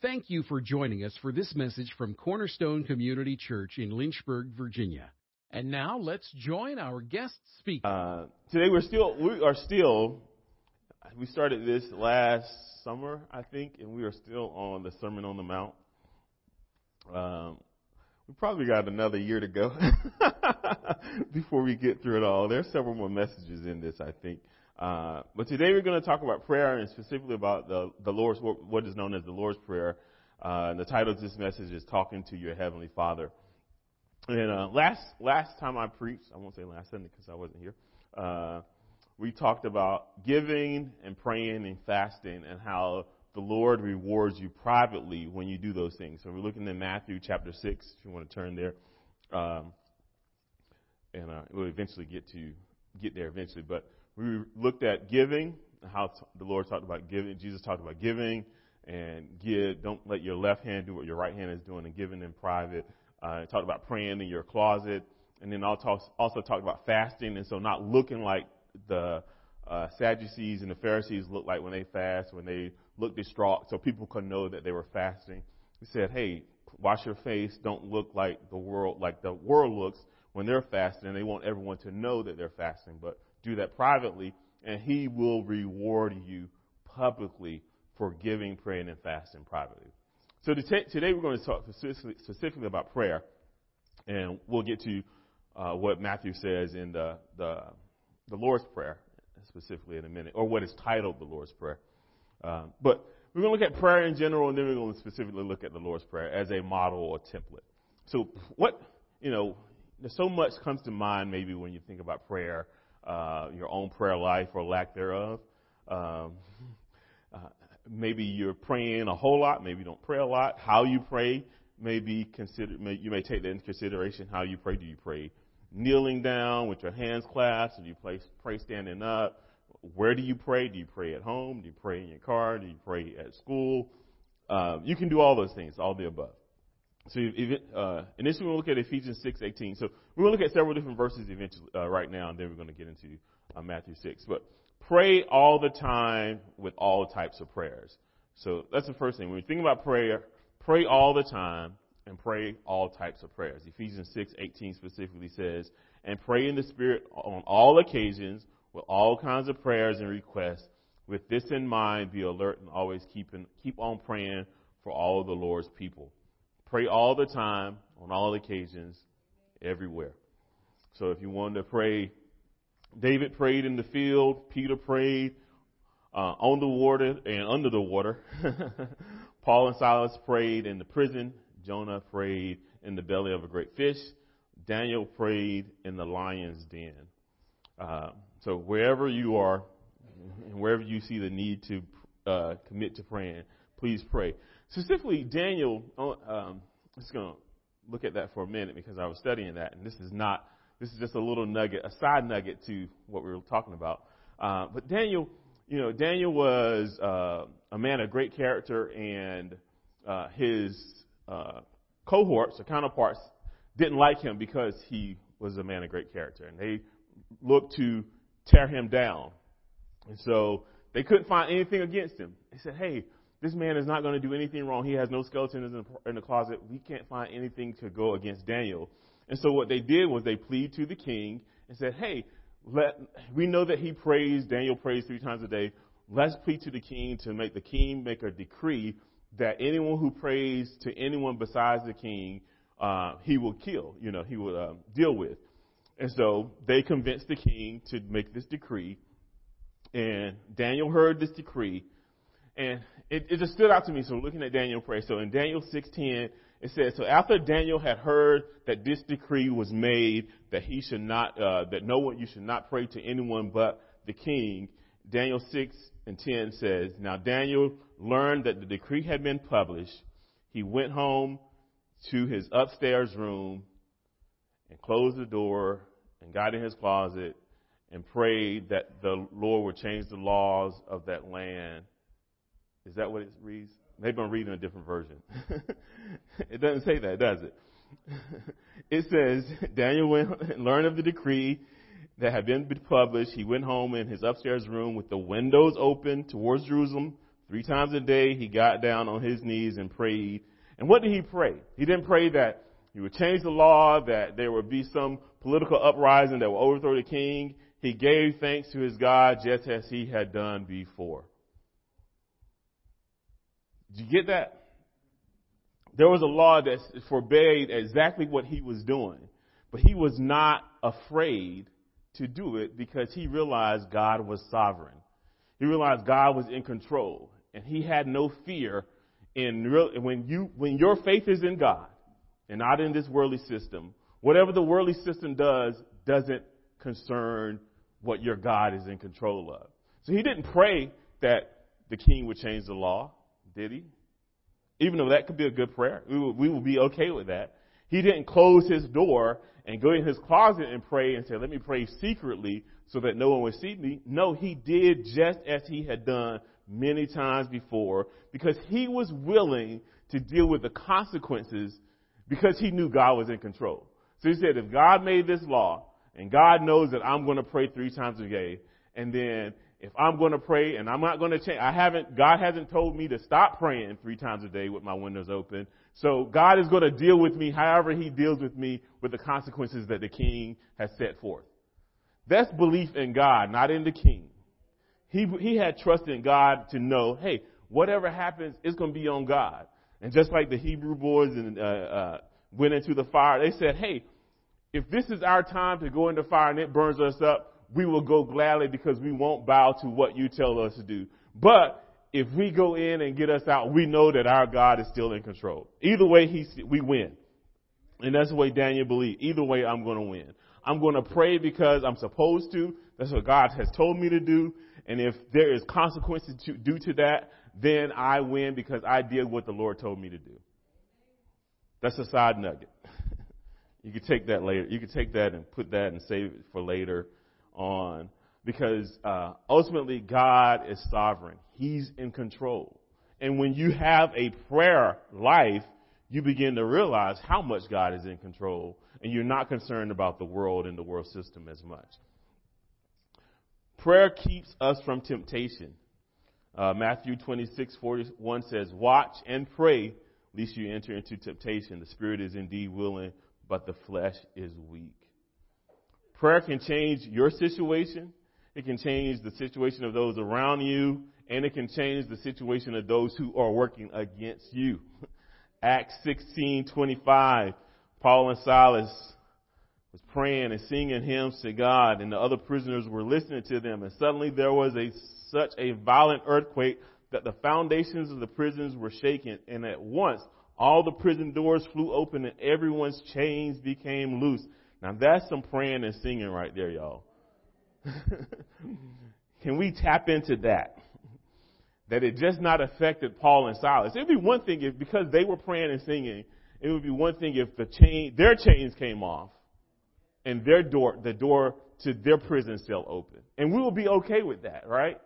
Thank you for joining us for this message from Cornerstone Community Church in Lynchburg, Virginia. And now let's join our guest speaker. Uh, today we're still we are still we started this last summer I think, and we are still on the Sermon on the Mount. Um, we probably got another year to go before we get through it all. There are several more messages in this I think. Uh, but today we're going to talk about prayer and specifically about the, the Lord's, what is known as the Lord's Prayer. Uh, and the title of this message is Talking to Your Heavenly Father. And uh, last last time I preached, I won't say last Sunday because I wasn't here. Uh, we talked about giving and praying and fasting and how the Lord rewards you privately when you do those things. So we're looking at Matthew chapter six. If you want to turn there, um, and uh, we'll eventually get to get there eventually. But we looked at giving, how the Lord talked about giving. Jesus talked about giving and give. Don't let your left hand do what your right hand is doing and giving in private. Uh, talked about praying in your closet, and then also talked about fasting, and so not looking like the uh, Sadducees and the Pharisees look like when they fast, when they look distraught, so people could know that they were fasting. He said, "Hey, wash your face. Don't look like the world, like the world looks when they're fasting, and they want everyone to know that they're fasting, but do that privately, and He will reward you publicly for giving, praying, and fasting privately. So today we're going to talk specifically about prayer, and we'll get to uh, what Matthew says in the, the, the Lord's Prayer specifically in a minute, or what is titled the Lord's Prayer. Uh, but we're going to look at prayer in general, and then we're going to specifically look at the Lord's Prayer as a model or template. So what you know, so much comes to mind maybe when you think about prayer uh, your own prayer life or lack thereof. Um, uh, maybe you're praying a whole lot, maybe you don't pray a lot. How you pray may be considered, may, you may take that into consideration. How you pray. Do you pray kneeling down with your hands clasped? Do you pray, pray standing up? Where do you pray? Do you pray at home? Do you pray in your car? Do you pray at school? Uh, you can do all those things, all the above. So if, uh, initially we'll look at Ephesians 6:18. So we're going to look at several different verses eventually uh, right now, and then we're going to get into uh, Matthew 6. But pray all the time with all types of prayers. So that's the first thing. When you think about prayer, pray all the time and pray all types of prayers. Ephesians 6:18 specifically says, "And pray in the Spirit on all occasions with all kinds of prayers and requests. With this in mind, be alert and always keep in, keep on praying for all of the Lord's people." Pray all the time, on all occasions, everywhere. So if you want to pray, David prayed in the field, Peter prayed uh, on the water and under the water. Paul and Silas prayed in the prison. Jonah prayed in the belly of a great fish. Daniel prayed in the lion's den. Uh, so wherever you are, and wherever you see the need to uh, commit to praying, please pray. Specifically, Daniel, oh, um, I'm just going to look at that for a minute because I was studying that, and this is not, this is just a little nugget, a side nugget to what we were talking about. Uh, but Daniel, you know, Daniel was uh, a man of great character, and uh, his uh, cohorts or counterparts didn't like him because he was a man of great character, and they looked to tear him down. And so they couldn't find anything against him. They said, "Hey, this man is not going to do anything wrong. He has no skeletons in the, closet. We can't find anything to go against Daniel. And so what they did was they plead to the king and said, hey, let, we know that he prays, Daniel prays three times a day. Let's plead to the king to make the king make a decree that anyone who prays to anyone besides the king, uh, he will kill, you know, he will uh, deal with. And so they convinced the king to make this decree. And Daniel heard this decree and it, it just stood out to me. So looking at Daniel pray. So in Daniel 6:10, it says, so after Daniel had heard that this decree was made that he should not, uh, that no one, you should not pray to anyone but the king. Daniel 6 and 10 says, now Daniel learned that the decree had been published. He went home to his upstairs room and closed the door and got in his closet and prayed that the Lord would change the laws of that land is that what it reads? Maybe I'm reading a different version. it doesn't say that, does it? it says Daniel went and learned of the decree that had been published. He went home in his upstairs room with the windows open towards Jerusalem, Three times a day, he got down on his knees and prayed. And what did he pray? He didn't pray that he would change the law, that there would be some political uprising that would overthrow the king. He gave thanks to his God just as he had done before. Did you get that? There was a law that forbade exactly what he was doing, but he was not afraid to do it because he realized God was sovereign. He realized God was in control, and he had no fear in real, when you when your faith is in God and not in this worldly system. Whatever the worldly system does doesn't concern what your God is in control of. So he didn't pray that the king would change the law, did he? Even though that could be a good prayer, we will, we will be okay with that. He didn't close his door and go in his closet and pray and say, let me pray secretly so that no one would see me. No, he did just as he had done many times before because he was willing to deal with the consequences because he knew God was in control. So he said, if God made this law and God knows that I'm going to pray three times a day and then if I'm going to pray and I'm not going to change, I haven't, God hasn't told me to stop praying three times a day with my windows open. So God is going to deal with me however he deals with me with the consequences that the king has set forth. That's belief in God, not in the king. He, he had trust in God to know, hey, whatever happens, it's going to be on God. And just like the Hebrew boys and, uh, uh, went into the fire, they said, hey, if this is our time to go into fire and it burns us up, we will go gladly because we won't bow to what you tell us to do. But if we go in and get us out, we know that our God is still in control. Either way, he, we win. And that's the way Daniel believed. Either way, I'm going to win. I'm going to pray because I'm supposed to. That's what God has told me to do. And if there is consequences to, due to that, then I win because I did what the Lord told me to do. That's a side nugget. you can take that later. You can take that and put that and save it for later on because uh, ultimately God is sovereign. He's in control. And when you have a prayer life, you begin to realize how much God is in control, and you're not concerned about the world and the world system as much. Prayer keeps us from temptation. Uh, Matthew 26, 41 says, Watch and pray, lest you enter into temptation. The spirit is indeed willing, but the flesh is weak. Prayer can change your situation. It can change the situation of those around you, and it can change the situation of those who are working against you. Acts 16:25, Paul and Silas was praying and singing hymns to God, and the other prisoners were listening to them. And suddenly there was a such a violent earthquake that the foundations of the prisons were shaken, and at once all the prison doors flew open and everyone's chains became loose. Now that's some praying and singing right there, y'all. Can we tap into that? That it just not affected Paul and Silas. It would be one thing if, because they were praying and singing, it would be one thing if the chain, their chains came off and their door, the door to their prison cell open. And we will be okay with that, right?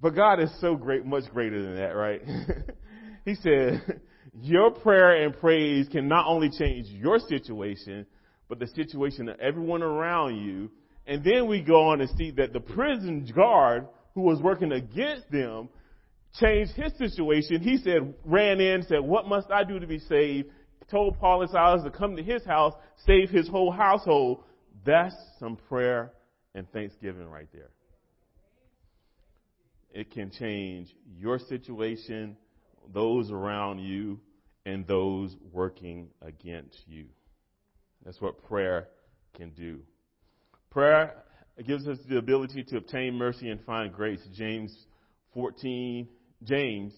But God is so great, much greater than that, right? he said, your prayer and praise can not only change your situation, but the situation of everyone around you. And then we go on to see that the prison guard who was working against them changed his situation. He said, ran in, said, what must I do to be saved? Told Paul and Silas to come to his house, save his whole household. That's some prayer and thanksgiving right there. It can change your situation, those around you, and those working against you. That's what prayer can do. Prayer gives us the ability to obtain mercy and find grace. James 14, James,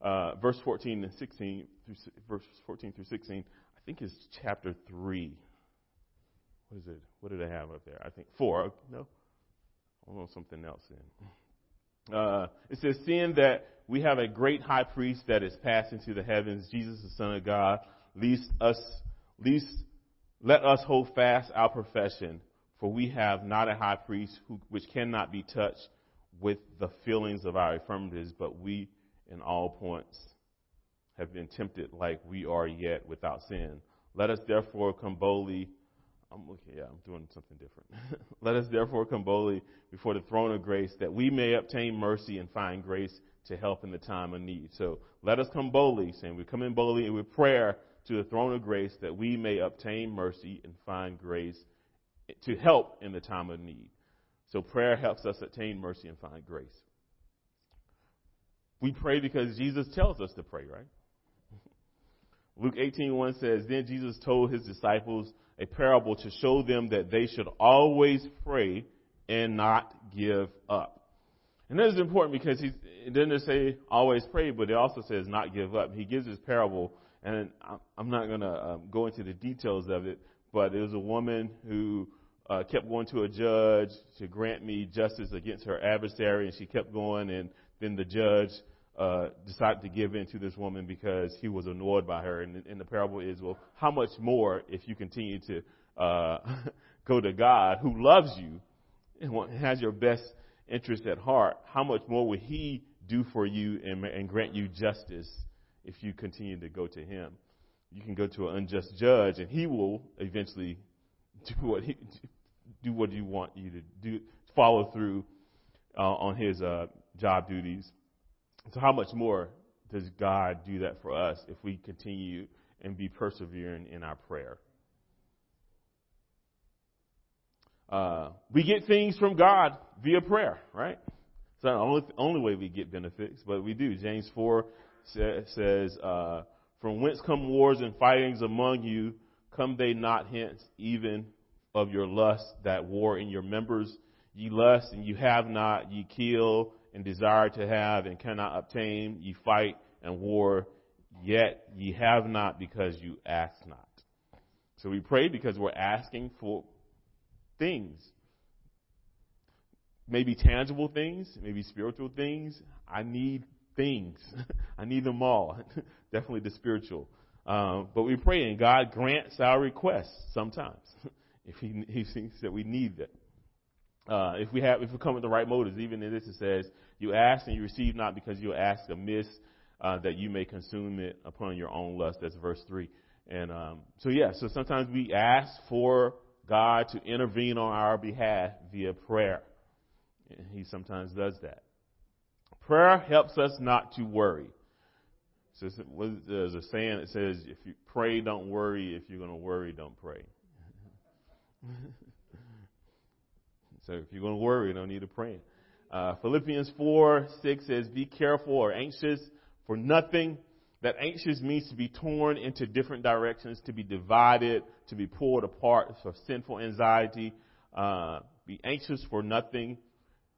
uh, verse 14 and 16, through, verse 14 through 16, I think is chapter 3. What is it? What did I have up there? I think 4. No? I something else in. Uh, it says, seeing that we have a great high priest that is passed into the heavens, Jesus the Son of God, least us, least let us hold fast our profession, for we have not a high priest who, which cannot be touched with the feelings of our infirmities, but we in all points have been tempted like we are yet without sin. Let us therefore come boldly. I'm looking, yeah, I'm doing something different. Let us therefore come boldly before the throne of grace that we may obtain mercy and find grace to help in the time of need. So let us come boldly, saying we come in boldly with prayer to the throne of grace that we may obtain mercy and find grace to help in the time of need. So prayer helps us attain mercy and find grace. We pray because Jesus tells us to pray, right? Luke 18:1 says, Then Jesus told his disciples a parable to show them that they should always pray and not give up. And that is important because he didn't say always pray, but it also says not give up. He gives this parable, and I'm not going to um, go into the details of it, but it was a woman who uh, kept going to a judge to grant me justice against her adversary, and she kept going, and then the judge uh, decided to give in to this woman because he was annoyed by her. And, and the parable is, well, how much more if you continue to uh, go to God who loves you and has your best interest at heart, how much more will He do for you and, and grant you justice if you continue to go to Him? You can go to an unjust judge, and He will eventually do what He do what you want you to do, follow through uh, on His uh, job duties. So, how much more does God do that for us if we continue and be persevering in our prayer? Uh, we get things from God via prayer, right? It's not the only, only way we get benefits, but we do. James 4 sa- says, uh, From whence come wars and fightings among you? Come they not hence, even of your lust that war in your members? Ye lust and you have not, ye kill and desire to have and cannot obtain, ye fight and war, yet ye have not because you ask not. So we pray because we're asking for things. Maybe tangible things, maybe spiritual things. I need things. I need them all. Definitely the spiritual. Um, but we pray and God grants our requests sometimes if he, he thinks that we need it. Uh, if we have, if we come with the right motives, even in this it says, you ask and you receive not because you ask amiss, uh, that you may consume it upon your own lust. That's verse three. And um, so yeah, so sometimes we ask for God to intervene on our behalf via prayer. And he sometimes does that. Prayer helps us not to worry. So there's a saying that says, if you pray, don't worry. If you're going to worry, don't pray. so if you're going to worry, you don't need to pray. Uh, Philippians 4, 6 says, be careful or anxious for nothing, that anxious means to be torn into different directions, to be divided, to be pulled apart for sinful anxiety. Uh, be anxious for nothing,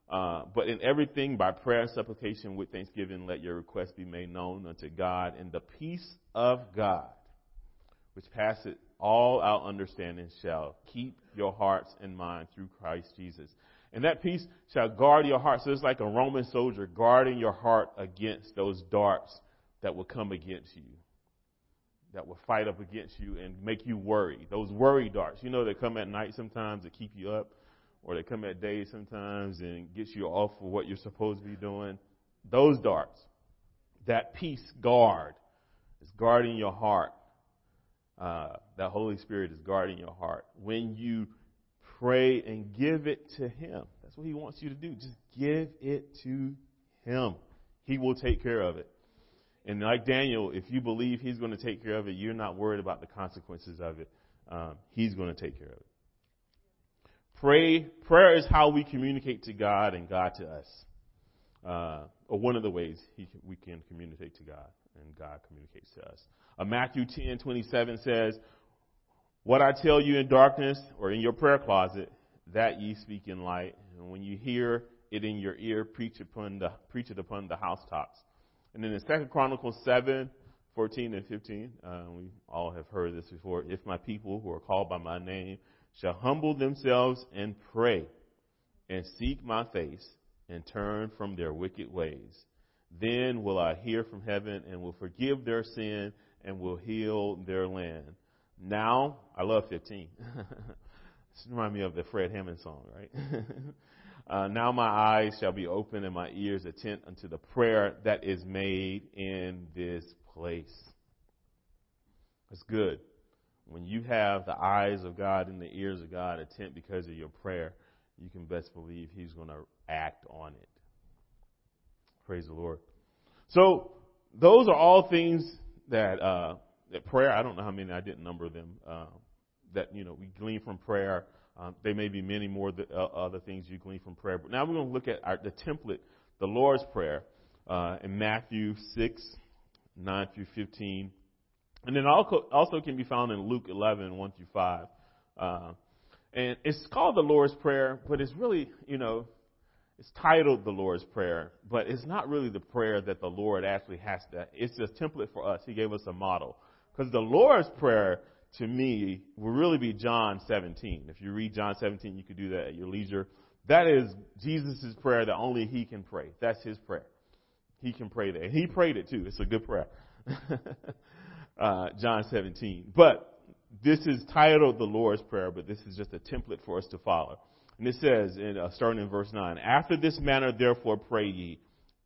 uh, but in everything by prayer and supplication with thanksgiving, let your requests be made known unto God. And the peace of God, which passeth all our understanding, shall keep your hearts and minds through Christ Jesus. And that peace shall guard your heart. So it's like a Roman soldier guarding your heart against those darts that will come against you, that will fight up against you and make you worry. Those worry darts, you know, they come at night sometimes to keep you up, or they come at day sometimes and get you off of what you're supposed to be doing. Those darts, that peace guard is guarding your heart. Uh, that Holy Spirit is guarding your heart. When you pray and give it to Him, that's what He wants you to do. Just give it to Him. He will take care of it. And like Daniel, if you believe he's going to take care of it, you're not worried about the consequences of it. Um, he's going to take care of it. Pray, prayer is how we communicate to God and God to us. Uh, or one of the ways he, we can communicate to God and God communicates to us. Uh, Matthew 10, 27 says, What I tell you in darkness or in your prayer closet, that ye speak in light. And when you hear it in your ear, preach upon the, preach it upon the housetops. And then in Second Chronicles 7, 14 and 15, uh, we all have heard this before. If my people who are called by my name shall humble themselves and pray and seek my face and turn from their wicked ways, then will I hear from heaven and will forgive their sin and will heal their land. Now, I love 15. this reminds me of the Fred Hammond song, right? Uh, now my eyes shall be open and my ears attent unto the prayer that is made in this place. It's good. When you have the eyes of God and the ears of God attent because of your prayer, you can best believe He's going to act on it. Praise the Lord. So those are all things that uh, that prayer. I don't know how many I didn't number them. Uh, that you know we glean from prayer. Um, there may be many more th- uh, other things you glean from prayer. But now we're going to look at our, the template, the Lord's prayer, uh, in Matthew six, nine through fifteen, and then also can be found in Luke 11, 1 through five. Uh, and it's called the Lord's Prayer, but it's really, you know, it's titled the Lord's Prayer, but it's not really the prayer that the Lord actually has to. It's a template for us. He gave us a model. Because the Lord's Prayer, to me, will really be John 17. If you read John 17, you could do that at your leisure. That is Jesus' prayer that only He can pray. That's His prayer. He can pray that. He prayed it too. It's a good prayer. uh, John 17. But this is titled the Lord's Prayer, but this is just a template for us to follow. And it says, in, uh, starting in verse 9, After this manner therefore pray ye,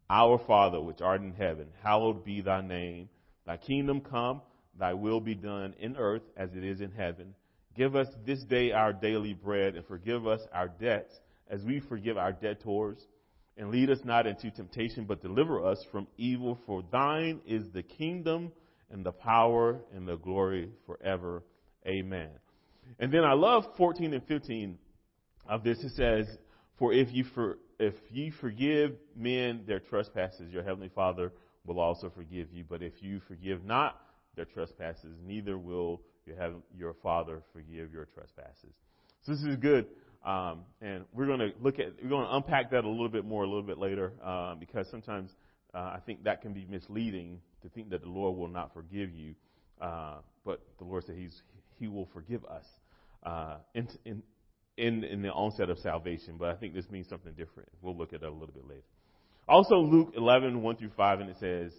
Our Father which art in heaven, hallowed be thy name. Thy kingdom come, thy will be done in earth as it is in heaven. Give us this day our daily bread, and forgive us our debts as we forgive our debtors. And lead us not into temptation, but deliver us from evil. For thine is the kingdom, and the power, and the glory forever. Amen. And then I love 14 and 15 of this. It says, For if you for if you forgive men their trespasses, your heavenly Father will also forgive you. But if you forgive not their trespasses, neither will your have your Father forgive your trespasses. So this is good, um, and we're going to look at we're going to unpack that a little bit more a little bit later uh, because sometimes uh, I think that can be misleading to think that the Lord will not forgive you, uh, but the Lord said He's He will forgive us. Uh, in, in, in, the onset of salvation, but I think this means something different. We'll look at that a little bit later. Also, Luke 11, 1 through 5, and it says,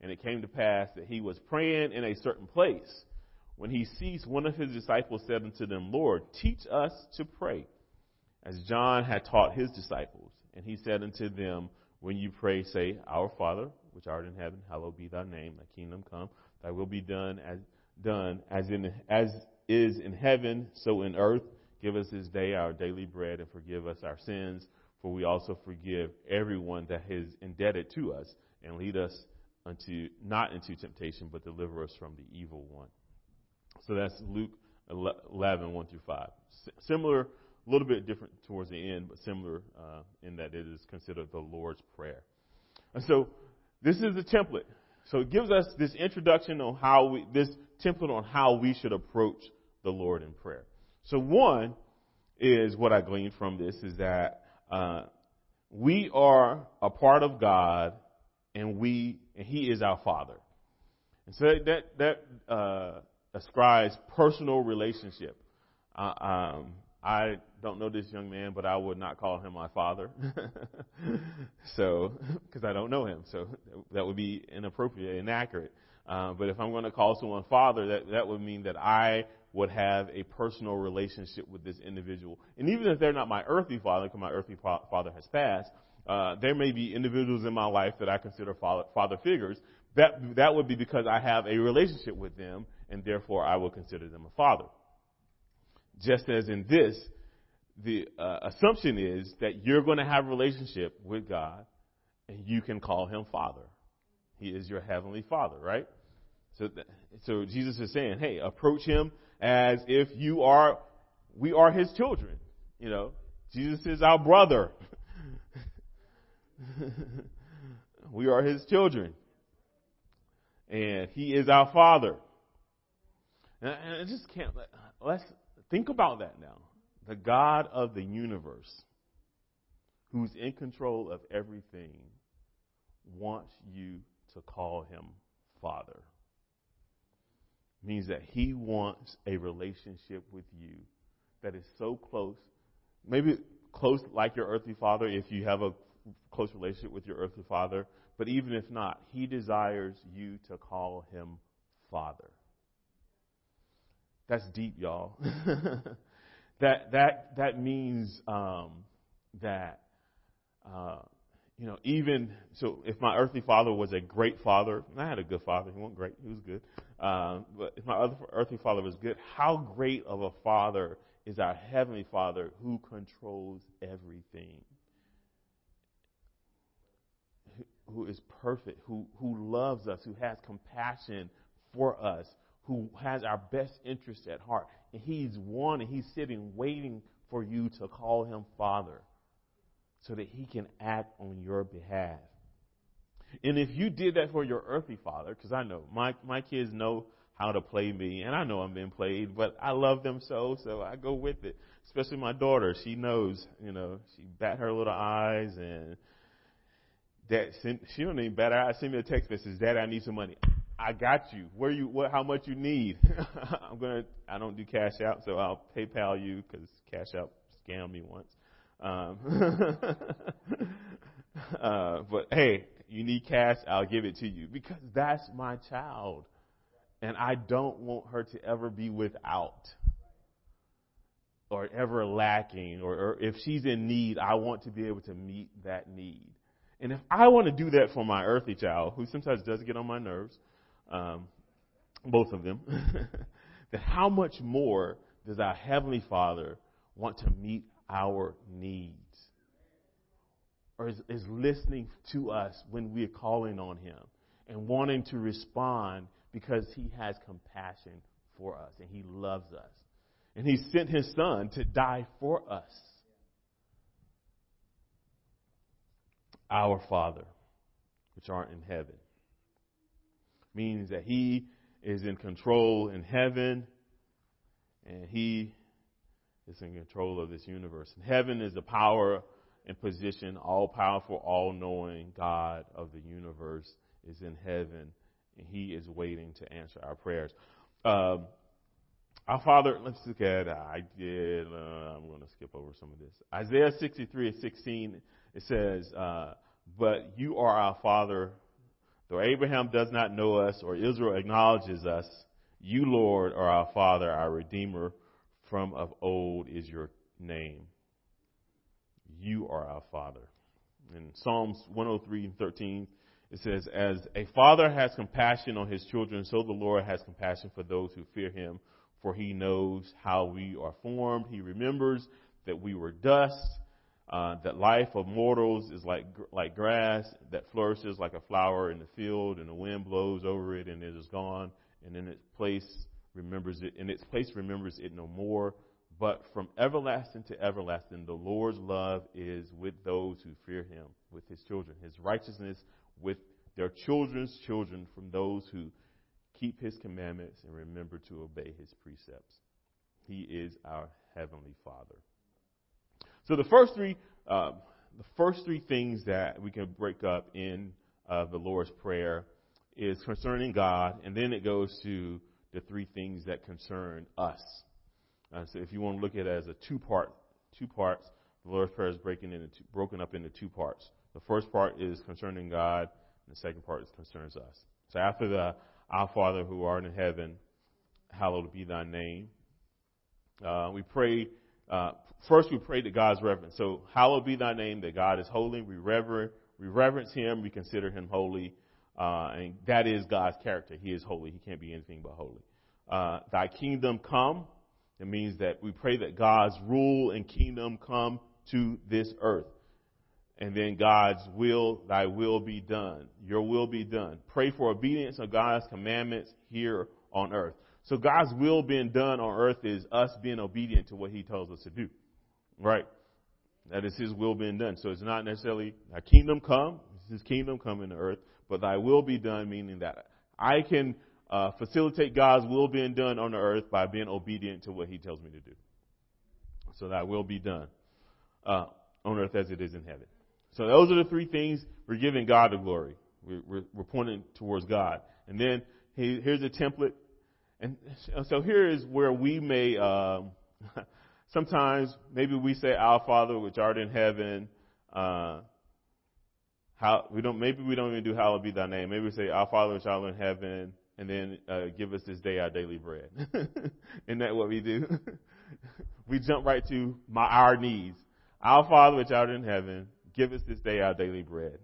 And it came to pass that he was praying in a certain place. When he ceased, one of his disciples said unto them, Lord, teach us to pray, as John had taught his disciples. And he said unto them, When you pray, say, Our Father, which art in heaven, hallowed be thy name, thy kingdom come, thy will be done as done as in as is in heaven, so in earth. Give us this day our daily bread and forgive us our sins, for we also forgive everyone that is indebted to us, and lead us unto not into temptation, but deliver us from the evil one. So that's Luke 11, 1 through 5. S- similar, a little bit different towards the end, but similar uh, in that it is considered the Lord's Prayer. And so this is the template. So it gives us this introduction on how we, this template on how we should approach the Lord in prayer. So one is what I gleaned from this is that uh, we are a part of God, and we and He is our Father, and so that that uh, ascribes personal relationship. Uh, um, I don't know this young man, but I would not call him my father. so, because I don't know him, so that would be inappropriate, inaccurate. Uh, but if I'm going to call someone father, that that would mean that I would have a personal relationship with this individual. And even if they're not my earthly father, because my earthly father has passed, uh, there may be individuals in my life that I consider father, father figures. That that would be because I have a relationship with them, and therefore I will consider them a father. Just as in this, the uh, assumption is that you're going to have a relationship with God, and you can call Him Father. He is your heavenly Father, right? So, so Jesus is saying, hey, approach Him as if you are, we are his children. You know, Jesus is our brother. we are his children. And he is our father. And I just can't, let's think about that now. The God of the universe, who's in control of everything, wants you to call him Father means that he wants a relationship with you that is so close, maybe close like your earthly father if you have a close relationship with your earthly father, but even if not, he desires you to call him father. That's deep, y'all. that that that means um, that uh, you know, even so, if my earthly father was a great father, I had a good father. He wasn't great; he was good. Uh, but if my other earthly father was good, how great of a father is our heavenly Father who controls everything? who is perfect, who, who loves us, who has compassion for us, who has our best interest at heart. And he's one and he's sitting waiting for you to call him Father so that he can act on your behalf. And if you did that for your earthly father, because I know my, my kids know how to play me, and I know I'm being played, but I love them so, so I go with it. Especially my daughter, she knows, you know, she bat her little eyes and that she don't even bat her eyes. Send me a text message, Dad, I need some money. I got you. Where you? What? How much you need? I'm gonna. I don't do Cash App, so I'll PayPal you because Cash App scammed me once. Um, uh, but hey, you need cash, I'll give it to you because that's my child. And I don't want her to ever be without or ever lacking or, or if she's in need, I want to be able to meet that need. And if I want to do that for my earthly child, who sometimes does get on my nerves, um, both of them, that how much more does our Heavenly Father want to meet our needs? Or is, is listening to us when we're calling on Him and wanting to respond because He has compassion for us and He loves us. And He sent His Son to die for us. Our Father, which art in heaven, means that He is in control in heaven and He is in control of this universe. And heaven is the power and position, all powerful, all knowing God of the universe is in heaven, and He is waiting to answer our prayers. Um, our Father, let's look at, I did, uh, I'm going to skip over some of this. Isaiah 63 and 16, it says, uh, But you are our Father, though Abraham does not know us or Israel acknowledges us, you, Lord, are our Father, our Redeemer from of old is your name. You are our Father. In Psalms 103 and 13, it says, As a father has compassion on his children, so the Lord has compassion for those who fear him, for he knows how we are formed. He remembers that we were dust, uh, that life of mortals is like, like grass that flourishes like a flower in the field, and the wind blows over it and it is gone, and in its place remembers it, in its place remembers it no more. But from everlasting to everlasting, the Lord's love is with those who fear him, with his children, his righteousness with their children's children, from those who keep his commandments and remember to obey his precepts. He is our heavenly Father. So the first three, uh, the first three things that we can break up in uh, the Lord's Prayer is concerning God, and then it goes to the three things that concern us. Uh, so if you want to look at it as a two part, two parts, the Lord's Prayer is breaking into two, broken up into two parts. The first part is concerning God, and the second part is concerns us. So after the Our Father who art in heaven, hallowed be thy name. Uh, we pray, uh, first we pray to God's reverence. So hallowed be thy name, that God is holy. We reverence, we reverence him, we consider him holy. Uh, and that is God's character. He is holy. He can't be anything but holy. Uh, thy kingdom come. It means that we pray that God's rule and kingdom come to this earth. And then God's will, thy will be done. Your will be done. Pray for obedience of God's commandments here on earth. So God's will being done on earth is us being obedient to what he tells us to do. Right? That is his will being done. So it's not necessarily thy kingdom come, it's his kingdom come in the earth, but thy will be done, meaning that I can uh, facilitate God's will being done on the earth by being obedient to what He tells me to do. So thy will be done uh, on earth as it is in heaven. So those are the three things we're giving God the glory. We're, we're, we're pointing towards God. And then he, here's a template. And so here is where we may, um, sometimes maybe we say, Our Father which art in heaven, uh, how, we don't, maybe we don't even do hallowed be thy name. Maybe we say, Our Father which art in heaven, and then uh, give us this day our daily bread. Isn't that what we do? we jump right to my our needs. Our Father which art in heaven, give us this day our daily bread.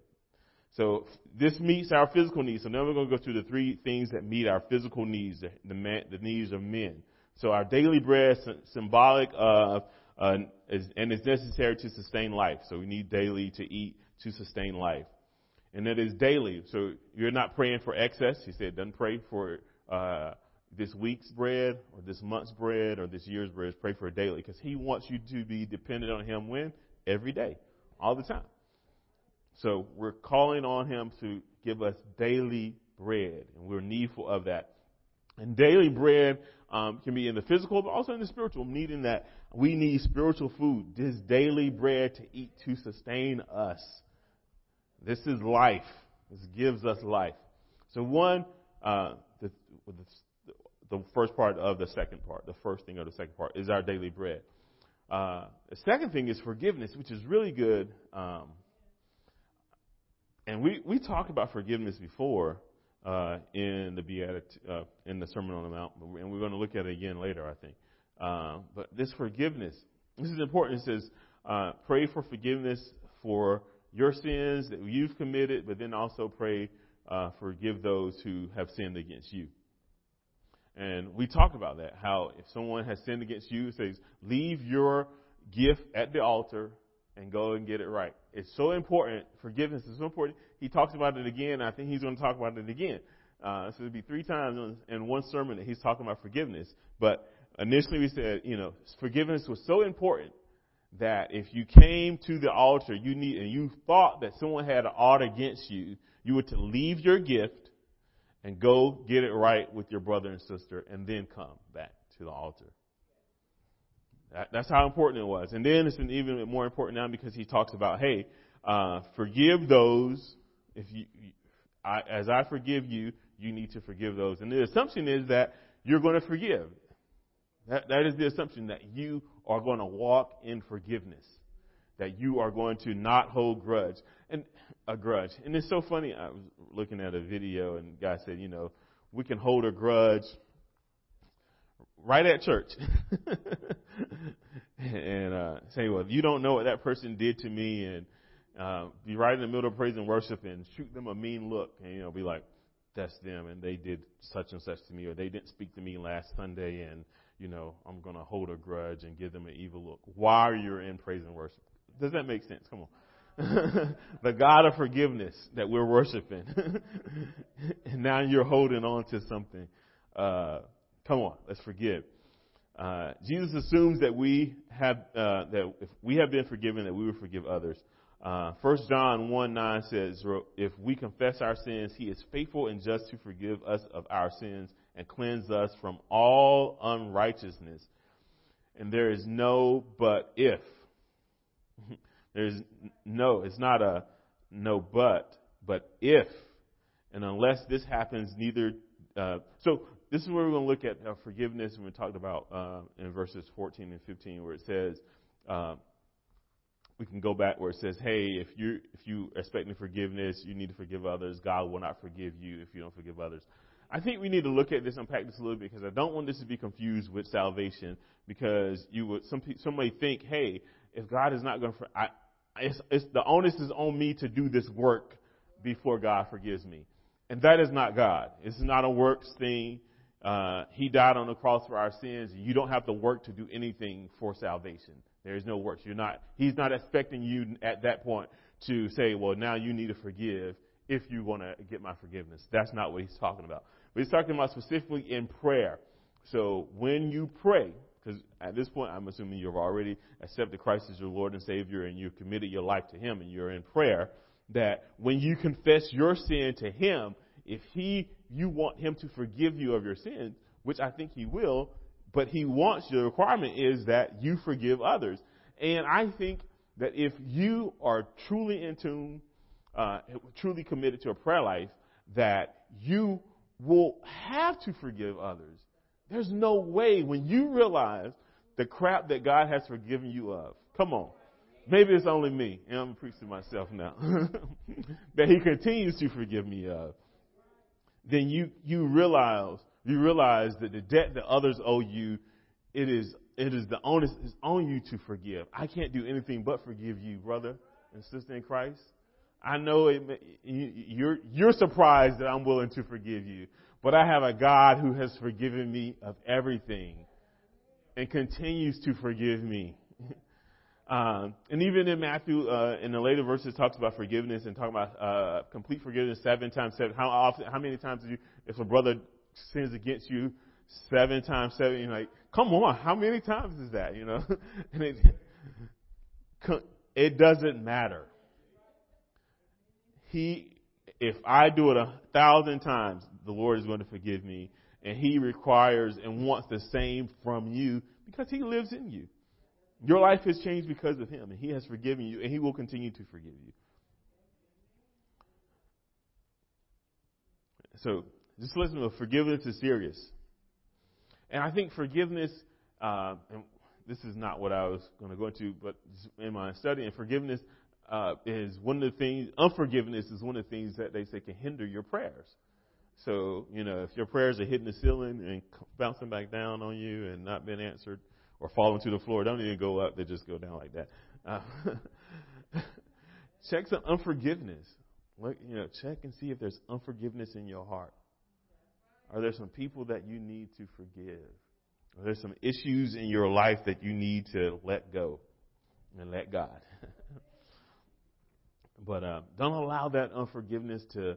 So this meets our physical needs. So now we're going to go through the three things that meet our physical needs, the, the, man, the needs of men. So our daily bread is symbolic of, uh, is, and is necessary to sustain life. So we need daily to eat to sustain life. And that is daily. So you're not praying for excess. He said, "Don't pray for uh, this week's bread or this month's bread or this year's bread. Pray for daily because he wants you to be dependent on him when? Every day, all the time. So we're calling on him to give us daily bread, and we're needful of that. And daily bread um, can be in the physical, but also in the spiritual, meaning that we need spiritual food, this daily bread to eat to sustain us. This is life. This gives us life. So one, uh, the, the, the, first part of the second part, the first thing of the second part is our daily bread. Uh, the second thing is forgiveness, which is really good. Um, and we, we talked about forgiveness before, uh, in the Beatitude, uh, in the Sermon on the Mount, and we're going to look at it again later, I think. Uh, but this forgiveness, this is important. It says, uh, pray for forgiveness for your sins that you've committed, but then also pray, uh, forgive those who have sinned against you. And we talk about that, how if someone has sinned against you, it says, leave your gift at the altar and go and get it right. It's so important. Forgiveness is so important. He talks about it again. I think he's going to talk about it again. Uh, so it'll be three times in one sermon that he's talking about forgiveness. But initially we said, you know, forgiveness was so important that if you came to the altar, you need, and you thought that someone had an ought against you, you were to leave your gift and go get it right with your brother and sister and then come back to the altar. That, that's how important it was. And then it's even more important now because he talks about, hey, uh, forgive those. If you, I, as I forgive you, you need to forgive those. And the assumption is that you're going to forgive. That, that is the assumption that you are going to walk in forgiveness. That you are going to not hold grudge and a grudge. And it's so funny. I was looking at a video and the guy said, you know, we can hold a grudge right at church. and uh, say, well, you don't know what that person did to me, and uh, be right in the middle of praise and worship and shoot them a mean look, and you know, be like, that's them, and they did such and such to me, or they didn't speak to me last Sunday, and you know, I'm going to hold a grudge and give them an evil look while you're in praise and worship. Does that make sense? Come on. the God of forgiveness that we're worshiping. and now you're holding on to something. Uh, come on, let's forgive. Uh, Jesus assumes that we have uh, that if we have been forgiven, that we will forgive others. Uh, 1 John 1 9 says, If we confess our sins, he is faithful and just to forgive us of our sins and cleanse us from all unrighteousness. And there is no but if. There's no, it's not a no but, but if. And unless this happens, neither. Uh, so this is where we're going to look at uh, forgiveness, and we talked about uh, in verses 14 and 15, where it says, uh, we can go back where it says, "Hey, if you if you expecting forgiveness, you need to forgive others. God will not forgive you if you don't forgive others." I think we need to look at this, unpack this a little bit, because I don't want this to be confused with salvation. Because you would some somebody think, "Hey, if God is not going to, I, it's, it's the onus is on me to do this work before God forgives me." And that is not God. It's not a works thing. Uh, he died on the cross for our sins. You don't have to work to do anything for salvation. There is no works. You're not. He's not expecting you at that point to say, "Well, now you need to forgive if you want to get my forgiveness." That's not what he's talking about. But he's talking about specifically in prayer. So when you pray, because at this point, I'm assuming you've already accepted Christ as your Lord and Savior, and you've committed your life to Him, and you're in prayer. That when you confess your sin to Him, if He you want him to forgive you of your sins, which I think he will, but he wants the requirement is that you forgive others. And I think that if you are truly in tune, uh, truly committed to a prayer life, that you will have to forgive others. There's no way when you realize the crap that God has forgiven you of. Come on. Maybe it's only me, and I'm preaching myself now. that He continues to forgive me of then you, you realize, you realize that the debt that others owe you, it is, it is the onus is on you to forgive. I can't do anything but forgive you, brother and sister in Christ. I know it, you're, you're surprised that I'm willing to forgive you, but I have a God who has forgiven me of everything and continues to forgive me. Um, and even in Matthew, uh, in the later verses, talks about forgiveness and talking about uh, complete forgiveness seven times seven. How often? How many times do you, if a brother sins against you, seven times seven? You're like, come on, how many times is that? You know, and it it doesn't matter. He, if I do it a thousand times, the Lord is going to forgive me, and He requires and wants the same from you because He lives in you. Your life has changed because of Him, and He has forgiven you, and He will continue to forgive you. So, just listen to forgiveness is serious. And I think forgiveness, uh, and this is not what I was going to go into, but in my study, and forgiveness uh, is one of the things, unforgiveness is one of the things that they say can hinder your prayers. So, you know, if your prayers are hitting the ceiling and bouncing back down on you and not being answered, or falling to the floor. Don't even go up; they just go down like that. Uh, check some unforgiveness. Look, you know, check and see if there's unforgiveness in your heart. Are there some people that you need to forgive? Are there some issues in your life that you need to let go and let God? but uh, don't allow that unforgiveness to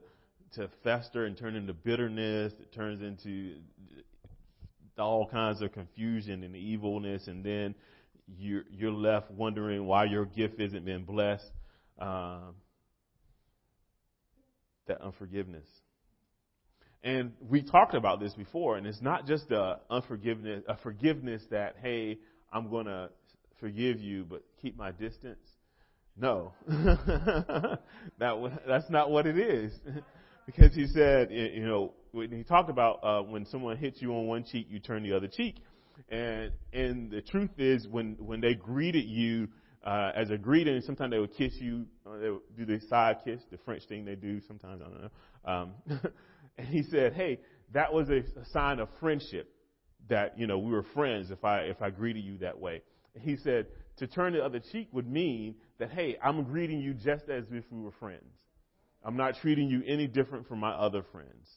to fester and turn into bitterness. It turns into all kinds of confusion and evilness, and then you're, you're left wondering why your gift isn't being blessed. Um, that unforgiveness. And we talked about this before, and it's not just a unforgiveness, a forgiveness that, hey, I'm going to forgive you, but keep my distance. No, that that's not what it is, because he said, you know, when he talked about uh, when someone hits you on one cheek, you turn the other cheek, and and the truth is when when they greeted you uh, as a greeting, sometimes they would kiss you, uh, they would do the side kiss, the French thing they do sometimes I don't know. Um, and he said, hey, that was a, a sign of friendship that you know we were friends if I if I greeted you that way. He said to turn the other cheek would mean that hey, I'm greeting you just as if we were friends. I'm not treating you any different from my other friends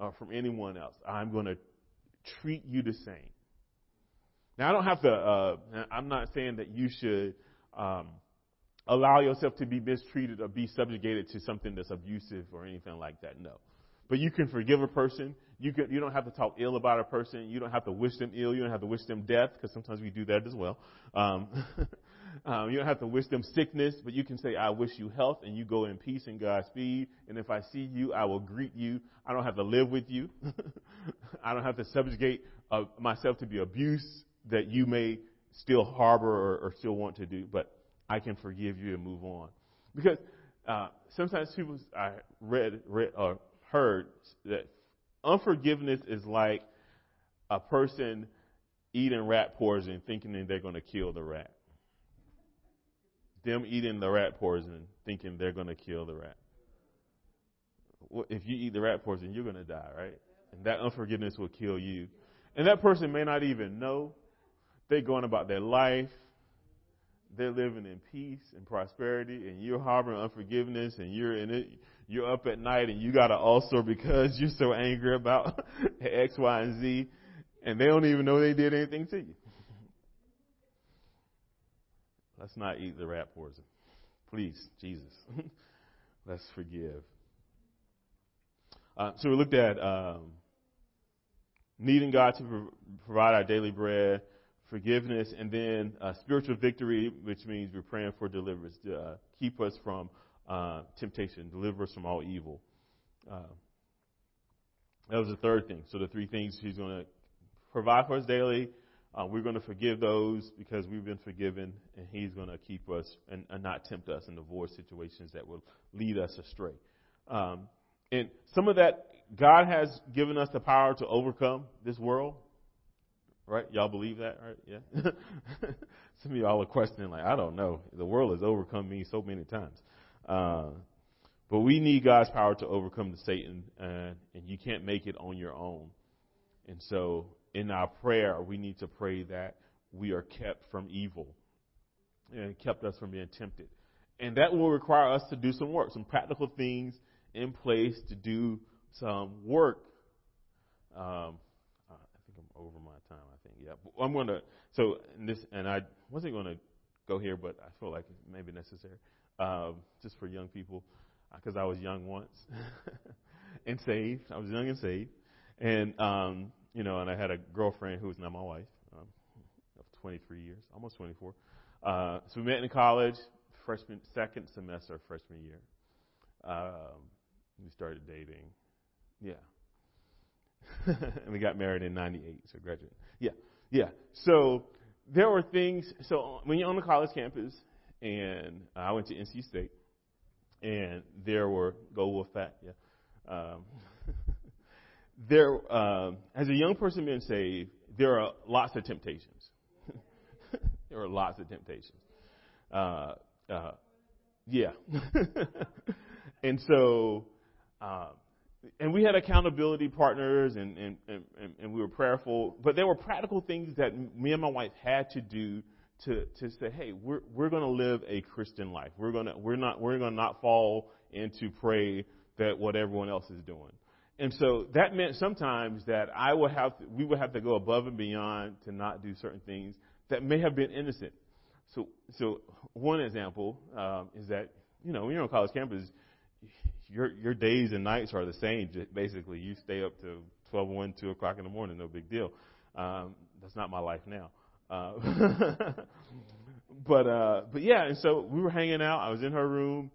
or from anyone else. I'm going to treat you the same. Now, I don't have to, uh, I'm not saying that you should um, allow yourself to be mistreated or be subjugated to something that's abusive or anything like that. No. But you can forgive a person. You can, you don't have to talk ill about a person. You don't have to wish them ill. You don't have to wish them death because sometimes we do that as well. Um, Um, you don't have to wish them sickness, but you can say, I wish you health, and you go in peace and Godspeed. And if I see you, I will greet you. I don't have to live with you. I don't have to subjugate uh, myself to be abuse that you may still harbor or, or, still want to do, but I can forgive you and move on. Because uh, sometimes people, I read, read or heard that unforgiveness is like a person eating rat poison thinking that they're going to kill the rat them eating the rat poison, thinking they're going to kill the rat. Well, If you eat the rat poison, you're going to die, right? And that unforgiveness will kill you. And that person may not even know. They're going about their life. They're living in peace and prosperity, and you're harboring unforgiveness, and you're in it. You're up at night, and you got an ulcer because you're so angry about X, Y, and Z, and they don't even know they did anything to you. Let's not eat the rat poison. Please, Jesus. Let's forgive. Uh, so we looked at um, needing God to pro- provide our daily bread, forgiveness, and then uh, spiritual victory, which means we're praying for deliverance uh, keep us from uh, temptation, deliver us from all evil. Uh, that was the third thing. So the three things He's going to provide for us daily, uh, we're going to forgive those because we've been forgiven, and He's going to keep us and, and, not tempt us and avoid situations that will lead us astray. Um, and some of that, God has given us the power to overcome this world. Right? Y'all believe that, right? Yeah. some of y'all are questioning, like, I don't know. The world has overcome me so many times. Uh, but we need God's power to overcome the Satan, uh, and you can't make it on your own. And so in our prayer, we need to pray that we are kept from evil and kept us from being tempted. And that will require us to do some work, some practical things in place to do some work. Um, I think I'm over my time. I think yeah. I'm going to so this and I wasn't going to go here, but I feel like it may be necessary um, just for young people because uh, I was young once and saved. I was young and saved, and um, you know, and I had a girlfriend who was not my wife um, of 23 years, almost 24. Uh, so we met in college, freshman, second semester of freshman year. Um, we started dating. Yeah. and we got married in 98, so graduated. Yeah. Yeah. So there were things, so when you're on the college campus, and I went to NC State, and there were, go Wolfpack, yeah. Um, there, um, as a young person being saved, there are lots of temptations. there are lots of temptations. Uh, uh, yeah. and so, uh, and we had accountability partners and, and, and, and we were prayerful, but there were practical things that me and my wife had to do to, to say, hey, we're, we're going to live a Christian life. We're going to, we're not, we're going to not fall into pray that what everyone else is doing. And so that meant sometimes that I would have to, we would have to go above and beyond to not do certain things that may have been innocent. So, so one example um, is that you know when you're on college campus, your your days and nights are the same. Basically, you stay up to 12, 1, 2 o'clock in the morning. No big deal. Um, that's not my life now. Uh, but uh, but yeah, and so we were hanging out. I was in her room.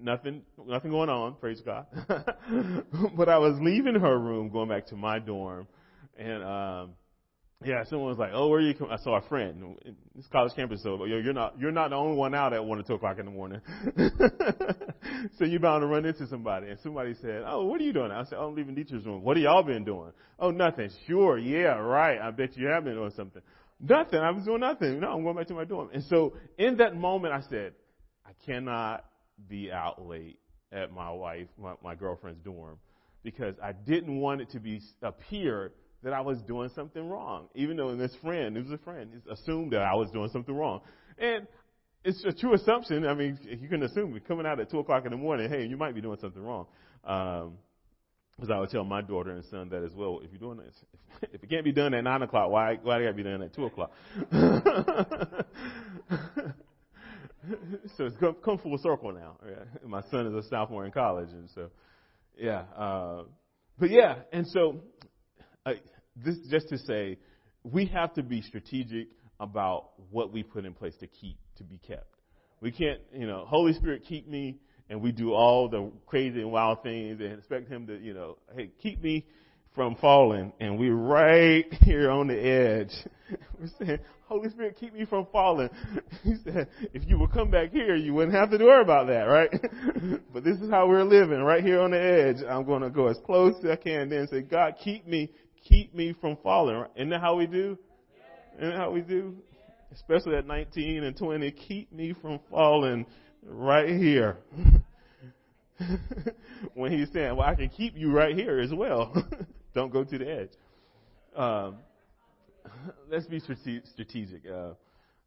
Nothing, nothing going on. Praise God. but I was leaving her room, going back to my dorm, and um, yeah, someone was like, "Oh, where are you?" Come? I saw a friend. It's college campus, so you're not you're not the only one out at one or two o'clock in the morning. so you're bound to run into somebody. And somebody said, "Oh, what are you doing?" I said, "Oh, I'm leaving Dietrich's room. What have y'all been doing?" "Oh, nothing." Sure, yeah, right. I bet you have been doing something. Nothing. I was doing nothing. No, I'm going back to my dorm. And so in that moment, I said, "I cannot be out late at my wife, my, my girlfriend's dorm, because I didn't want it to be appear." that I was doing something wrong, even though this friend, who's a friend, assumed that I was doing something wrong. And it's a true assumption. I mean, you can assume coming out at two o'clock in the morning, hey, you might be doing something wrong. Um, because I would tell my daughter and son that as well. If you're doing this, if it can't be done at nine o'clock, why why got to be done at two o'clock? so it's come, come full circle now. My son is a sophomore in college, and so yeah. Uh, but yeah, and so uh, this just to say, we have to be strategic about what we put in place to keep, to be kept. We can't, you know, Holy Spirit keep me, and we do all the crazy and wild things and expect Him to, you know, hey, keep me from falling, and we're right here on the edge. we're saying, Holy Spirit, keep me from falling. He said, if you would come back here, you wouldn't have to worry about that, right? but this is how we're living, right here on the edge. I'm going to go as close as I can, then say, God, keep me keep me from falling. Isn't that how we do? Isn't that how we do? Especially at 19 and 20, keep me from falling right here. when he's saying, well, I can keep you right here as well. Don't go to the edge. Um, let's be strategic uh,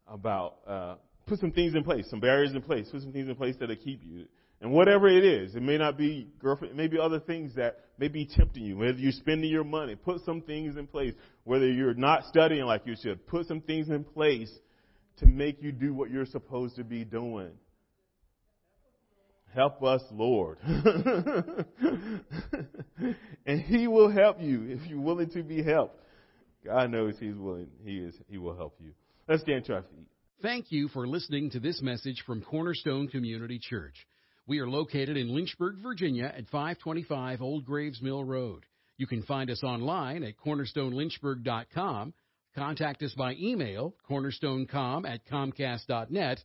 about uh, put some things in place, some barriers in place, put some things in place that'll keep you. And whatever it is, it may not be girlfriend, it may be other things that may be tempting you. Whether you're spending your money, put some things in place. Whether you're not studying like you should, put some things in place to make you do what you're supposed to be doing. Help us, Lord. and He will help you if you're willing to be helped. God knows He's willing. He is. He will help you. Let's stand to our feet. Thank you for listening to this message from Cornerstone Community Church. We are located in Lynchburg, Virginia at 525 Old Graves Mill Road. You can find us online at cornerstonelynchburg.com, contact us by email, cornerstonecom at comcast.net,